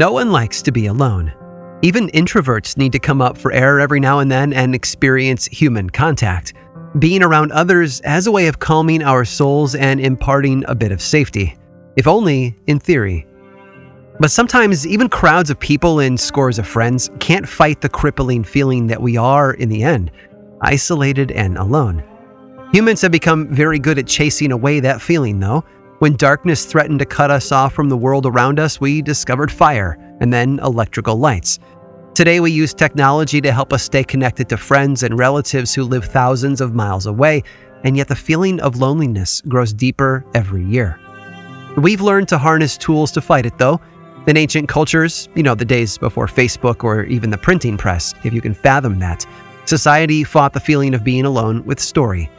No one likes to be alone. Even introverts need to come up for air every now and then and experience human contact. Being around others as a way of calming our souls and imparting a bit of safety, if only in theory. But sometimes, even crowds of people and scores of friends can't fight the crippling feeling that we are, in the end, isolated and alone. Humans have become very good at chasing away that feeling, though. When darkness threatened to cut us off from the world around us, we discovered fire and then electrical lights. Today, we use technology to help us stay connected to friends and relatives who live thousands of miles away, and yet the feeling of loneliness grows deeper every year. We've learned to harness tools to fight it, though. In ancient cultures, you know, the days before Facebook or even the printing press, if you can fathom that, society fought the feeling of being alone with story.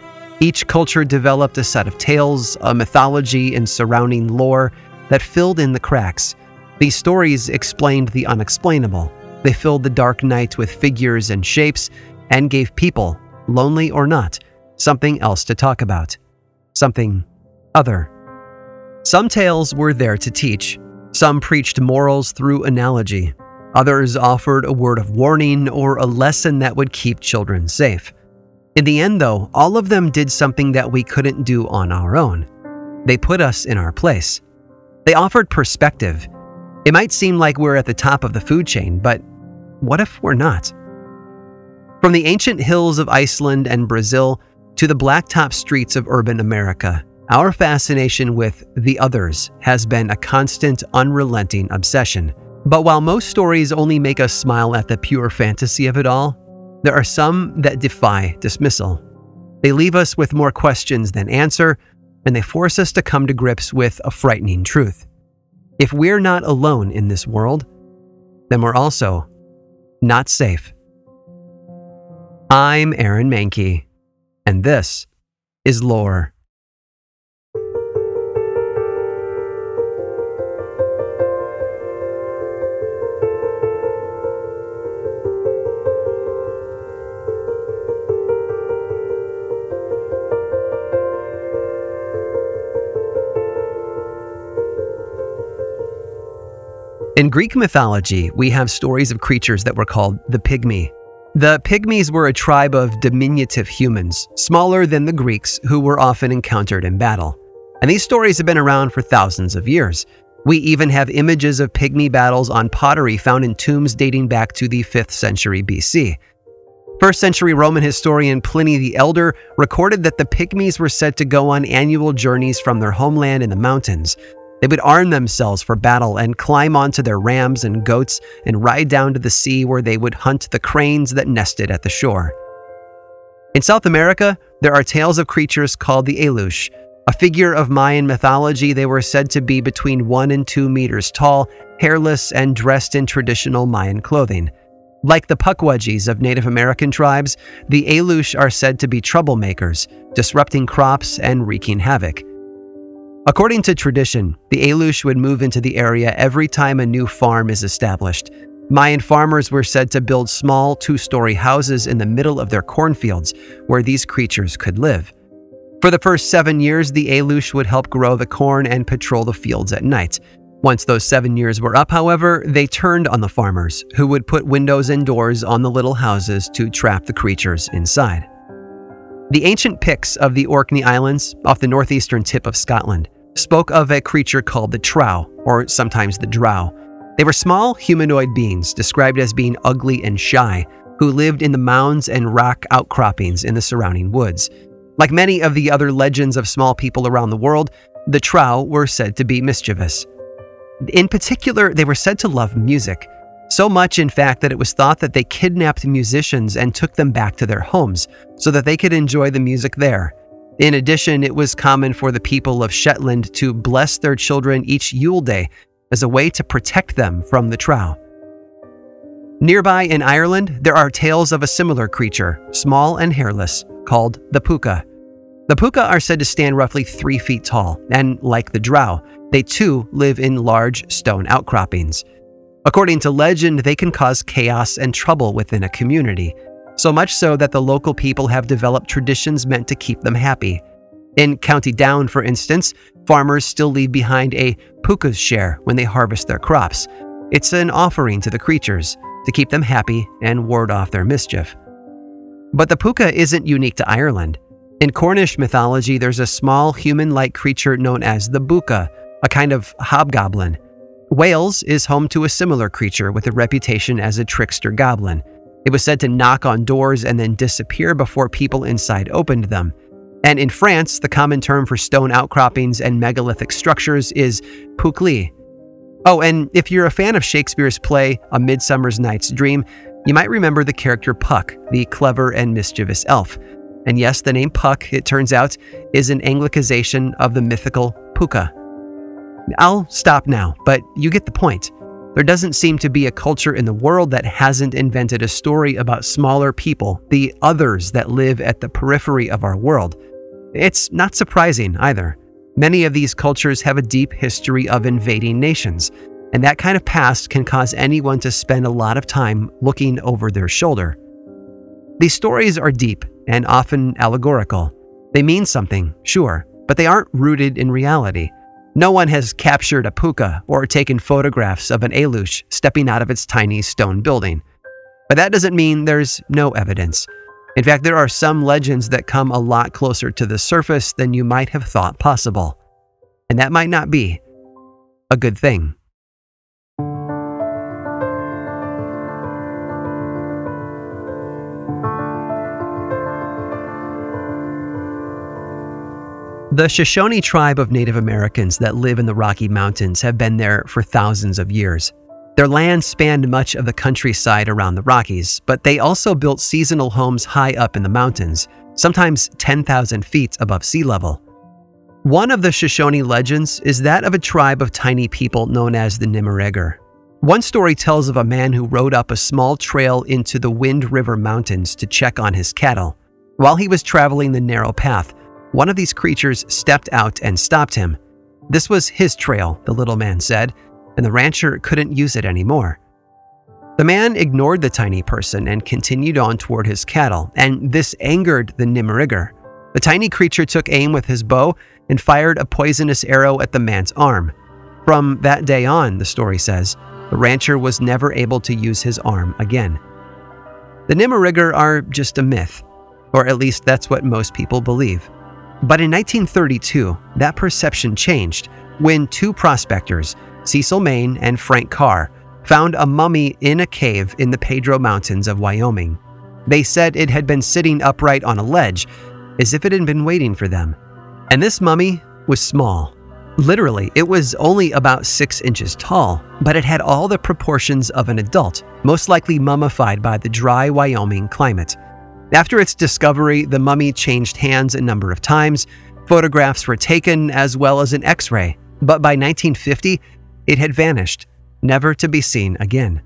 Each culture developed a set of tales, a mythology, and surrounding lore that filled in the cracks. These stories explained the unexplainable, they filled the dark night with figures and shapes and gave people, lonely or not, something else to talk about. Something other. Some tales were there to teach. Some preached morals through analogy. Others offered a word of warning or a lesson that would keep children safe. In the end, though, all of them did something that we couldn't do on our own. They put us in our place. They offered perspective. It might seem like we're at the top of the food chain, but what if we're not? From the ancient hills of Iceland and Brazil to the blacktop streets of urban America, our fascination with the others has been a constant, unrelenting obsession. But while most stories only make us smile at the pure fantasy of it all, there are some that defy dismissal. They leave us with more questions than answer, and they force us to come to grips with a frightening truth. If we're not alone in this world, then we're also not safe. I'm Aaron Mahnke, and this is Lore. In Greek mythology, we have stories of creatures that were called the Pygmy. The Pygmies were a tribe of diminutive humans, smaller than the Greeks, who were often encountered in battle. And these stories have been around for thousands of years. We even have images of Pygmy battles on pottery found in tombs dating back to the 5th century BC. First century Roman historian Pliny the Elder recorded that the Pygmies were said to go on annual journeys from their homeland in the mountains, they would arm themselves for battle and climb onto their rams and goats and ride down to the sea where they would hunt the cranes that nested at the shore. In South America, there are tales of creatures called the Alux. A figure of Mayan mythology, they were said to be between one and two meters tall, hairless, and dressed in traditional Mayan clothing. Like the Pukwudgies of Native American tribes, the Alux are said to be troublemakers, disrupting crops and wreaking havoc. According to tradition, the Alux would move into the area every time a new farm is established. Mayan farmers were said to build small two story houses in the middle of their cornfields where these creatures could live. For the first seven years, the Alux would help grow the corn and patrol the fields at night. Once those seven years were up, however, they turned on the farmers, who would put windows and doors on the little houses to trap the creatures inside. The ancient Picts of the Orkney Islands, off the northeastern tip of Scotland, spoke of a creature called the Trow, or sometimes the Drow. They were small humanoid beings described as being ugly and shy, who lived in the mounds and rock outcroppings in the surrounding woods. Like many of the other legends of small people around the world, the Trow were said to be mischievous. In particular, they were said to love music. So much, in fact, that it was thought that they kidnapped musicians and took them back to their homes so that they could enjoy the music there. In addition, it was common for the people of Shetland to bless their children each Yule Day as a way to protect them from the Trow. Nearby in Ireland, there are tales of a similar creature, small and hairless, called the Puka. The Puka are said to stand roughly three feet tall, and like the Drow, they too live in large stone outcroppings. According to legend, they can cause chaos and trouble within a community, so much so that the local people have developed traditions meant to keep them happy. In County Down, for instance, farmers still leave behind a puka's share when they harvest their crops. It's an offering to the creatures to keep them happy and ward off their mischief. But the puka isn't unique to Ireland. In Cornish mythology, there's a small human like creature known as the buka, a kind of hobgoblin. Wales is home to a similar creature with a reputation as a trickster goblin. It was said to knock on doors and then disappear before people inside opened them. And in France, the common term for stone outcroppings and megalithic structures is pukli. Oh, and if you're a fan of Shakespeare's play A Midsummer's Night's Dream, you might remember the character Puck, the clever and mischievous elf. And yes, the name Puck, it turns out, is an anglicization of the mythical Puka. I'll stop now, but you get the point. There doesn't seem to be a culture in the world that hasn't invented a story about smaller people, the others that live at the periphery of our world. It's not surprising either. Many of these cultures have a deep history of invading nations, and that kind of past can cause anyone to spend a lot of time looking over their shoulder. These stories are deep and often allegorical. They mean something, sure, but they aren't rooted in reality. No one has captured a puka or taken photographs of an Alux stepping out of its tiny stone building. But that doesn't mean there's no evidence. In fact, there are some legends that come a lot closer to the surface than you might have thought possible. And that might not be a good thing. The Shoshone tribe of Native Americans that live in the Rocky Mountains have been there for thousands of years. Their land spanned much of the countryside around the Rockies, but they also built seasonal homes high up in the mountains, sometimes 10,000 feet above sea level. One of the Shoshone legends is that of a tribe of tiny people known as the Nimerigar. One story tells of a man who rode up a small trail into the Wind River Mountains to check on his cattle. While he was traveling the narrow path, one of these creatures stepped out and stopped him. This was his trail, the little man said, and the rancher couldn't use it anymore. The man ignored the tiny person and continued on toward his cattle, and this angered the Nimerigar. The tiny creature took aim with his bow and fired a poisonous arrow at the man's arm. From that day on, the story says, the rancher was never able to use his arm again. The Nimerigar are just a myth, or at least that's what most people believe. But in 1932, that perception changed when two prospectors, Cecil Main and Frank Carr, found a mummy in a cave in the Pedro Mountains of Wyoming. They said it had been sitting upright on a ledge, as if it had been waiting for them. And this mummy was small. Literally, it was only about six inches tall, but it had all the proportions of an adult, most likely mummified by the dry Wyoming climate. After its discovery, the mummy changed hands a number of times. Photographs were taken as well as an x ray, but by 1950, it had vanished, never to be seen again.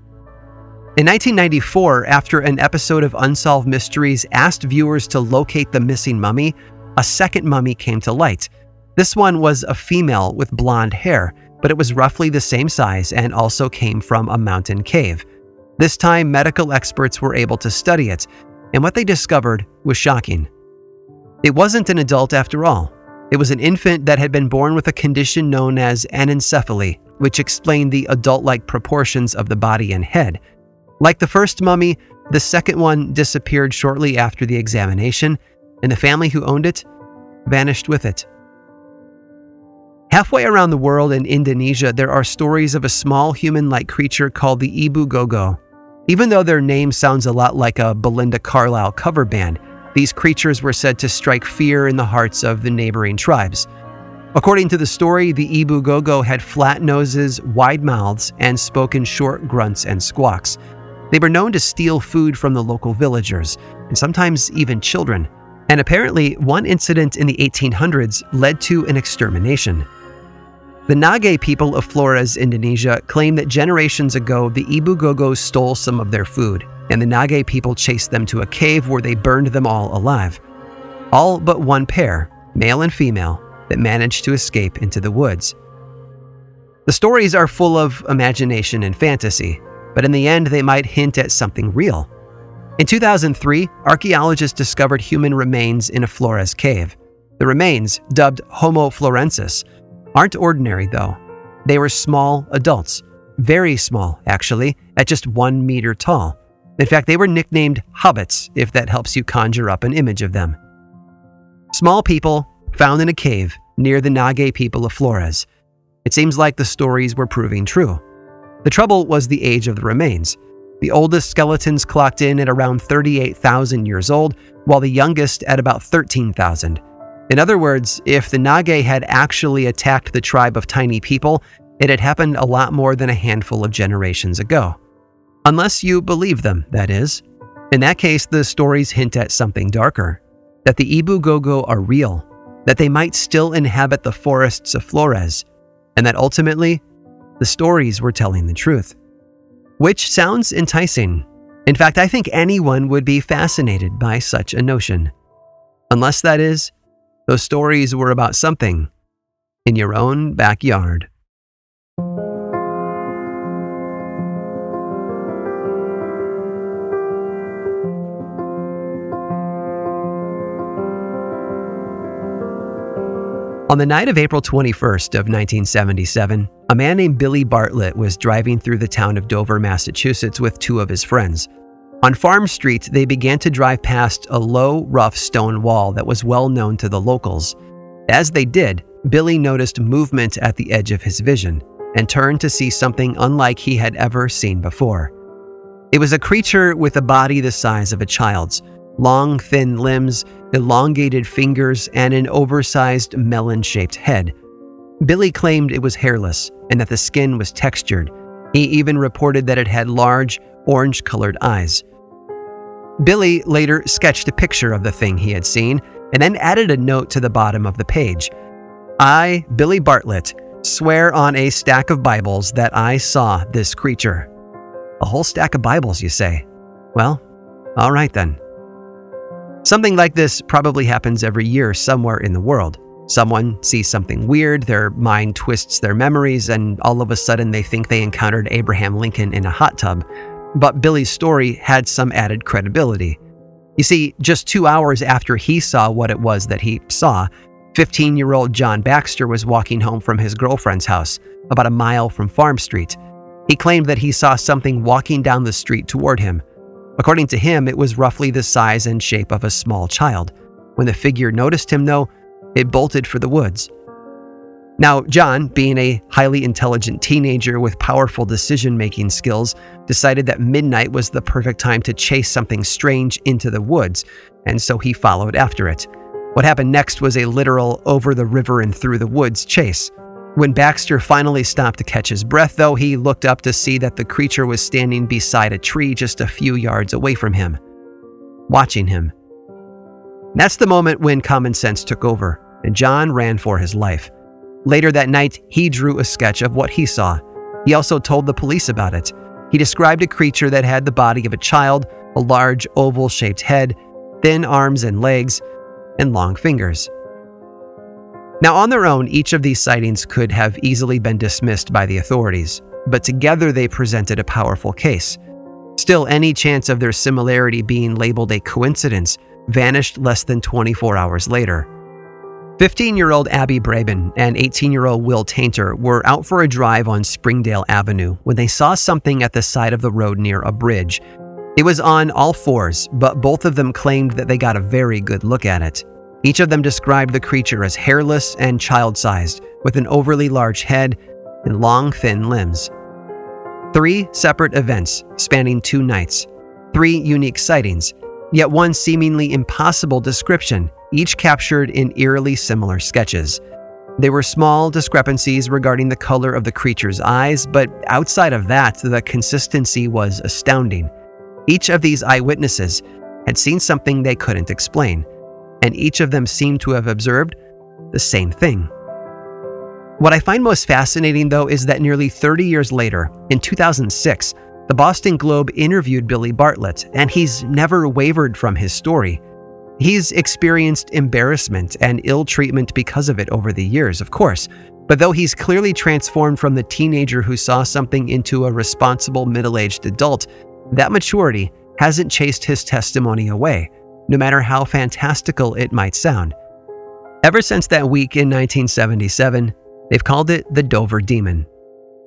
In 1994, after an episode of Unsolved Mysteries asked viewers to locate the missing mummy, a second mummy came to light. This one was a female with blonde hair, but it was roughly the same size and also came from a mountain cave. This time, medical experts were able to study it, and what they discovered was shocking. It wasn't an adult after all. It was an infant that had been born with a condition known as anencephaly, which explained the adult like proportions of the body and head. Like the first mummy, the second one disappeared shortly after the examination, and the family who owned it vanished with it. Halfway around the world in Indonesia, there are stories of a small human like creature called the Ebu Gogo, even though their name sounds a lot like a Belinda Carlisle cover band, these creatures were said to strike fear in the hearts of the neighboring tribes. According to the story, the Ebu Gogo had flat noses, wide mouths, and spoke in short grunts and squawks. They were known to steal food from the local villagers, and sometimes even children. And apparently, one incident in the 1800s led to an extermination. The Nage people of Flores, Indonesia, claim that generations ago the Ebu Gogos stole some of their food, and the Nage people chased them to a cave where they burned them all alive. All but one pair, male and female, that managed to escape into the woods. The stories are full of imagination and fantasy, but in the end, they might hint at something real. In 2003, archaeologists discovered human remains in a Flores cave. The remains, dubbed Homo floresiensis, aren't ordinary, though. They were small adults, Very small, actually, at just one meter tall. In fact, they were nicknamed hobbits, if that helps you conjure up an image of them. Small people found in a cave near the Nage people of Flores. It seems like the stories were proving true. The trouble was the age of the remains. The oldest skeletons clocked in at around 38,000 years old, while the youngest at about 13,000. In other words, if the Nage had actually attacked the tribe of tiny people, it had happened a lot more than a handful of generations ago. Unless you believe them, that is. In that case, the stories hint at something darker that the Ebu Gogo are real, that they might still inhabit the forests of Flores, and that ultimately, the stories were telling the truth. Which sounds enticing. In fact, I think anyone would be fascinated by such a notion. Unless that is, those stories were about something in your own backyard. On the night of April 21st of 1977, a man named Billy Bartlett was driving through the town of Dover, Massachusetts with two of his friends. On Farm Street, they began to drive past a low, rough stone wall that was well known to the locals. As they did, Billy noticed movement at the edge of his vision and turned to see something unlike he had ever seen before. It was a creature with a body the size of a child's, long, thin limbs, elongated fingers, and an oversized melon shaped head. Billy claimed it was hairless and that the skin was textured. He even reported that it had large, orange colored eyes. Billy later sketched a picture of the thing he had seen and then added a note to the bottom of the page. I, Billy Bartlett, swear on a stack of Bibles that I saw this creature. A whole stack of Bibles, you say? Well, all right then. Something like this probably happens every year somewhere in the world. Someone sees something weird, their mind twists their memories, and all of a sudden they think they encountered Abraham Lincoln in a hot tub. But Billy's story had some added credibility. You see, just two hours after he saw what it was that he saw, 15 year old John Baxter was walking home from his girlfriend's house, about a mile from Farm Street. He claimed that he saw something walking down the street toward him. According to him, it was roughly the size and shape of a small child. When the figure noticed him, though, it bolted for the woods. Now, John, being a highly intelligent teenager with powerful decision making skills, decided that midnight was the perfect time to chase something strange into the woods, and so he followed after it. What happened next was a literal over the river and through the woods chase. When Baxter finally stopped to catch his breath, though, he looked up to see that the creature was standing beside a tree just a few yards away from him, watching him. That's the moment when common sense took over, and John ran for his life. Later that night, he drew a sketch of what he saw. He also told the police about it. He described a creature that had the body of a child, a large oval shaped head, thin arms and legs, and long fingers. Now, on their own, each of these sightings could have easily been dismissed by the authorities, but together they presented a powerful case. Still, any chance of their similarity being labeled a coincidence vanished less than 24 hours later. 15 year old Abby Brabham and 18 year old Will Tainter were out for a drive on Springdale Avenue when they saw something at the side of the road near a bridge. It was on all fours, but both of them claimed that they got a very good look at it. Each of them described the creature as hairless and child sized, with an overly large head and long, thin limbs. Three separate events spanning two nights, three unique sightings, yet one seemingly impossible description, each captured in eerily similar sketches. There were small discrepancies regarding the color of the creature's eyes, but outside of that, the consistency was astounding. Each of these eyewitnesses had seen something they couldn't explain and each of them seemed to have observed the same thing. What I find most fascinating, though, is that nearly 30 years later, in 2006, the Boston Globe interviewed Billy Bartlett, and he's never wavered from his story. He's experienced embarrassment and ill treatment because of it over the years, of course, but though he's clearly transformed from the teenager who saw something into a responsible middle aged adult, that maturity hasn't chased his testimony away no matter how fantastical it might sound. Ever since that week in 1977, they've called it the Dover Demon.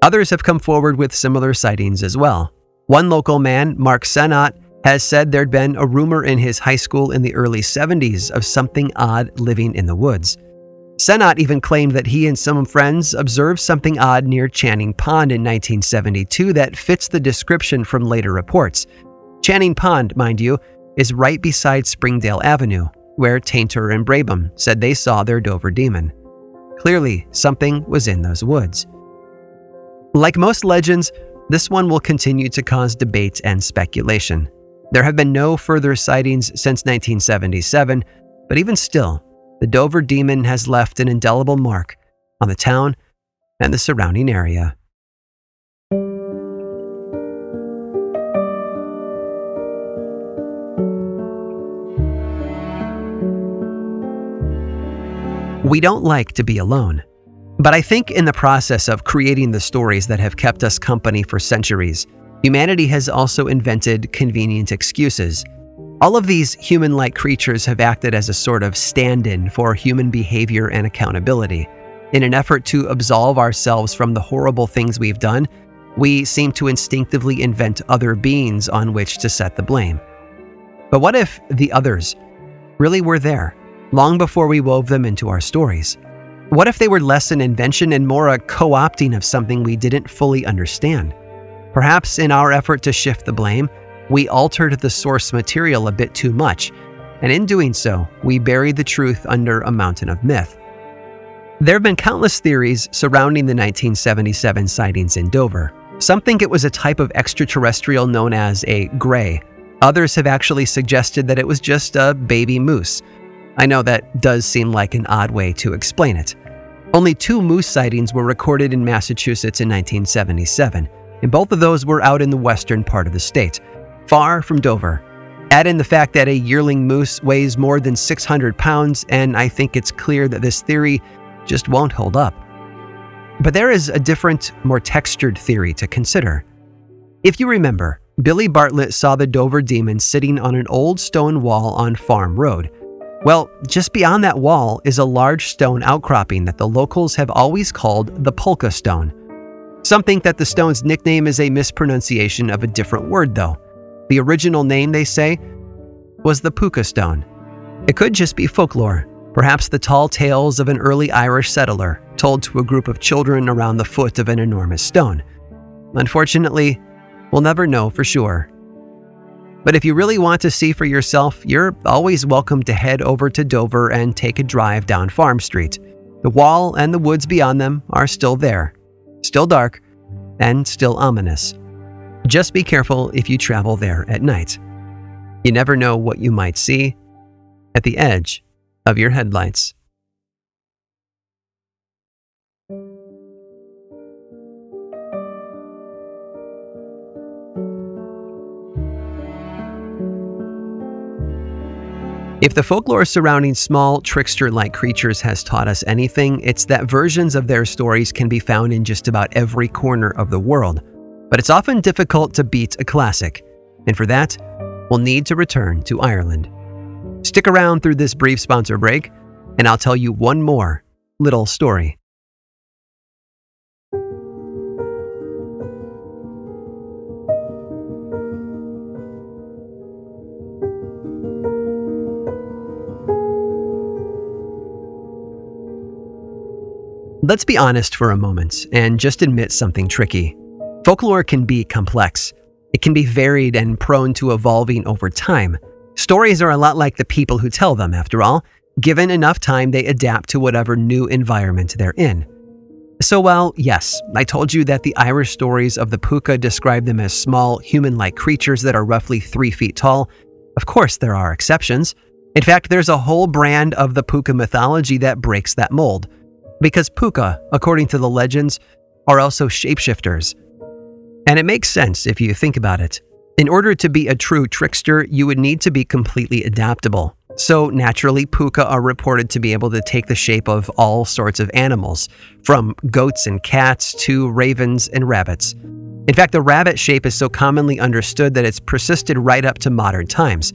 Others have come forward with similar sightings as well. One local man, Mark Senat, has said there'd been a rumor in his high school in the early 70s of something odd living in the woods. Senat even claimed that he and some friends observed something odd near Channing Pond in 1972 that fits the description from later reports. Channing Pond, mind you, is right beside Springdale Avenue, where Tainter and Brabham said they saw their Dover demon. Clearly, something was in those woods. Like most legends, this one will continue to cause debate and speculation. There have been no further sightings since 1977, but even still, the Dover demon has left an indelible mark on the town and the surrounding area. We don't like to be alone. But I think in the process of creating the stories that have kept us company for centuries, humanity has also invented convenient excuses all of these human like creatures have acted as a sort of stand in for human behavior and accountability. In an effort to absolve ourselves from the horrible things we've done, we seem to instinctively invent other beings on which to set the blame. But what if the others really were there, long before we wove them into our stories? What if they were less an invention and more a co opting of something we didn't fully understand? Perhaps in our effort to shift the blame, we altered the source material a bit too much, and in doing so, we buried the truth under a mountain of myth. There have been countless theories surrounding the 1977 sightings in Dover. Some think it was a type of extraterrestrial known as a gray. Others have actually suggested that it was just a baby moose. I know that does seem like an odd way to explain it. Only two moose sightings were recorded in Massachusetts in 1977, and both of those were out in the western part of the state far from Dover. Add in the fact that a yearling moose weighs more than 600 pounds, and I think it's clear that this theory just won't hold up. But there is a different, more textured theory to consider. If you remember, Billy Bartlett saw the Dover demon sitting on an old stone wall on Farm Road. Well, just beyond that wall is a large stone outcropping that the locals have always called the Polka Stone. Some think that the stone's nickname is a mispronunciation of a different word, though. The original name, they say, was the Puka stone. It could just be folklore, perhaps the tall tales of an early Irish settler told to a group of children around the foot of an enormous stone. Unfortunately, we'll never know for sure. But if you really want to see for yourself, you're always welcome to head over to Dover and take a drive down Farm Street. The wall and the woods beyond them are still there, still dark, and still ominous. Just be careful if you travel there at night. You never know what you might see at the edge of your headlights. If the folklore surrounding small, trickster like creatures has taught us anything, it's that versions of their stories can be found in just about every corner of the world but it's often difficult to beat a classic, and for that, we'll need to return to Ireland. Stick around through this brief sponsor break, and I'll tell you one more little story. Let's be honest for a moment and just admit something tricky. Folklore can be complex. It can be varied and prone to evolving over time. Stories are a lot like the people who tell them, after all. Given enough time, they adapt to whatever new environment they're in. So, while, yes, I told you that the Irish stories of the Puka describe them as small, human like creatures that are roughly three feet tall, of course there are exceptions. In fact, there's a whole brand of the Puka mythology that breaks that mold. Because Puka, according to the legends, are also shapeshifters. And it makes sense if you think about it. In order to be a true trickster, you would need to be completely adaptable. So, naturally, puka are reported to be able to take the shape of all sorts of animals, from goats and cats to ravens and rabbits. In fact, the rabbit shape is so commonly understood that it's persisted right up to modern times.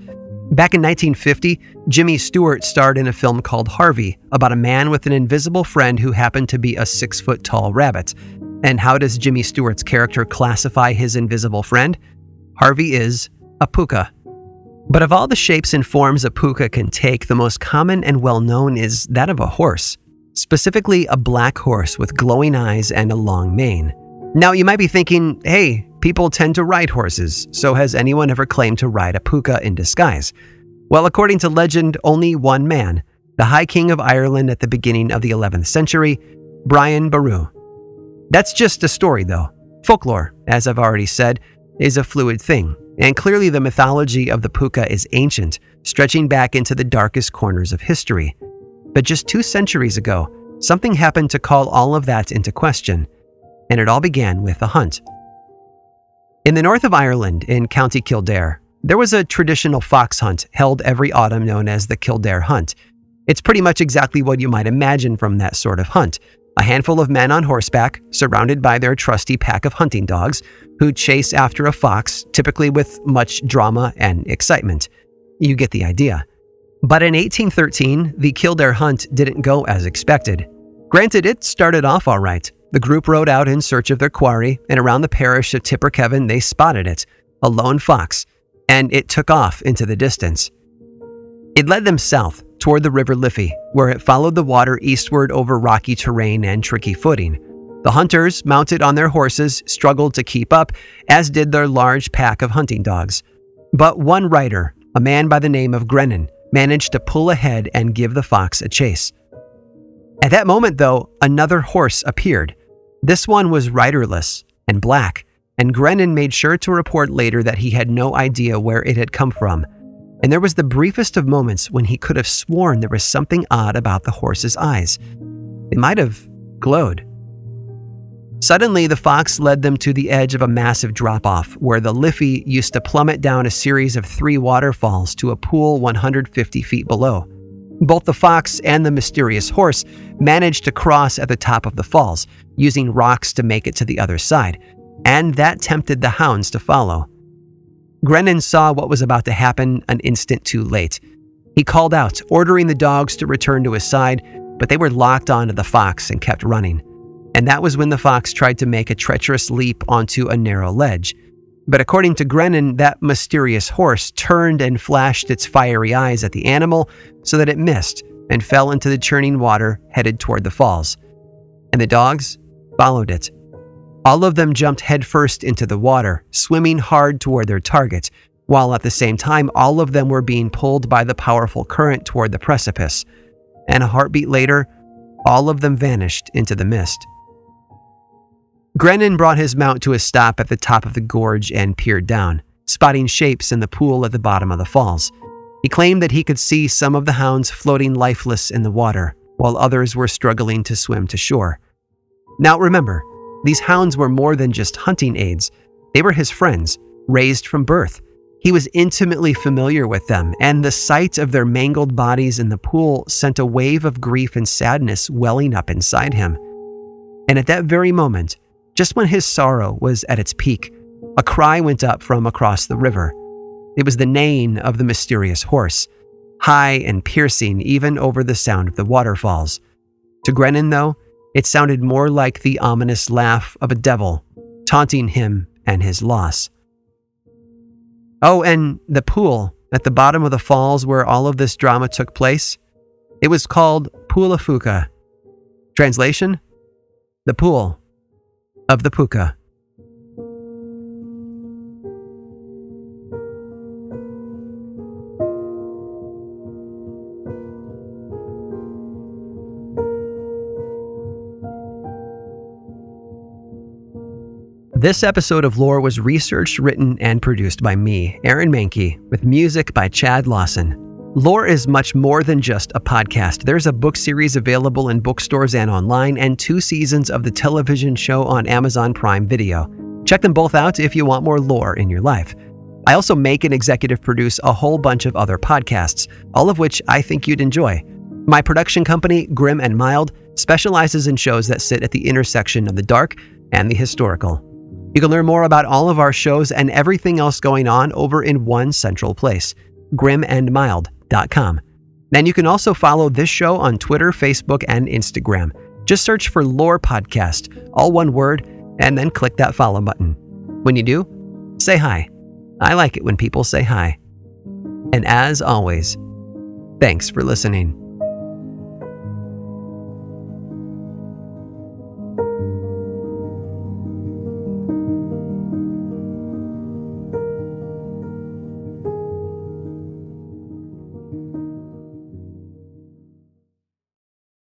Back in 1950, Jimmy Stewart starred in a film called Harvey about a man with an invisible friend who happened to be a six foot tall rabbit. And how does Jimmy Stewart's character classify his invisible friend? Harvey is a puka. But of all the shapes and forms a puka can take, the most common and well known is that of a horse, specifically a black horse with glowing eyes and a long mane. Now, you might be thinking, hey, people tend to ride horses, so has anyone ever claimed to ride a puka in disguise? Well, according to legend, only one man, the High King of Ireland at the beginning of the 11th century, Brian Boru. That's just a story, though. Folklore, as I've already said, is a fluid thing, and clearly the mythology of the puka is ancient, stretching back into the darkest corners of history. But just two centuries ago, something happened to call all of that into question, and it all began with a hunt. In the north of Ireland, in County Kildare, there was a traditional fox hunt held every autumn known as the Kildare Hunt. It's pretty much exactly what you might imagine from that sort of hunt a handful of men on horseback, surrounded by their trusty pack of hunting dogs, who chase after a fox, typically with much drama and excitement. You get the idea. But in 1813, the Kildare hunt didn't go as expected. Granted, it started off all right. The group rode out in search of their quarry, and around the parish of Tipperkevin, they spotted it a lone fox, and it took off into the distance. It led them south toward the River Liffey, where it followed the water eastward over rocky terrain and tricky footing. The hunters, mounted on their horses, struggled to keep up, as did their large pack of hunting dogs. But one rider, a man by the name of Grennan, managed to pull ahead and give the fox a chase. At that moment, though, another horse appeared. This one was riderless and black, and Grennan made sure to report later that he had no idea where it had come from and there was the briefest of moments when he could have sworn there was something odd about the horse's eyes. They might have glowed. Suddenly, the fox led them to the edge of a massive drop off where the Liffey used to plummet down a series of three waterfalls to a pool 150 feet below. Both the fox and the mysterious horse managed to cross at the top of the falls, using rocks to make it to the other side, and that tempted the hounds to follow. Grennan saw what was about to happen an instant too late. He called out, ordering the dogs to return to his side, but they were locked onto the fox and kept running. And that was when the fox tried to make a treacherous leap onto a narrow ledge. But according to Grennan, that mysterious horse turned and flashed its fiery eyes at the animal so that it missed and fell into the churning water headed toward the falls. And the dogs followed it. All of them jumped headfirst into the water, swimming hard toward their target, while at the same time, all of them were being pulled by the powerful current toward the precipice. And a heartbeat later, all of them vanished into the mist. Grennan brought his mount to a stop at the top of the gorge and peered down, spotting shapes in the pool at the bottom of the falls. He claimed that he could see some of the hounds floating lifeless in the water, while others were struggling to swim to shore. Now remember, these hounds were more than just hunting aids, they were his friends, raised from birth. He was intimately familiar with them, and the sight of their mangled bodies in the pool sent a wave of grief and sadness welling up inside him. And at that very moment, just when his sorrow was at its peak, a cry went up from across the river. It was the neighing of the mysterious horse, high and piercing even over the sound of the waterfalls. To Grennan, though, it sounded more like the ominous laugh of a devil, taunting him and his loss. Oh, and the pool at the bottom of the falls where all of this drama took place, it was called Poulaphouca. Translation? The pool of the Puka. This episode of Lore was researched, written, and produced by me, Aaron Mahnke, with music by Chad Lawson. Lore is much more than just a podcast. There's a book series available in bookstores and online, and two seasons of the television show on Amazon Prime Video. Check them both out if you want more lore in your life. I also make and executive produce a whole bunch of other podcasts, all of which I think you'd enjoy. My production company, Grim and Mild, specializes in shows that sit at the intersection of the dark and the historical. You can learn more about all of our shows and everything else going on over in one central place, grimandmild.com. And you can also follow this show on Twitter, Facebook, and Instagram. Just search for Lore Podcast, all one word, and then click that follow button. When you do, say hi. I like it when people say hi. And as always, thanks for listening.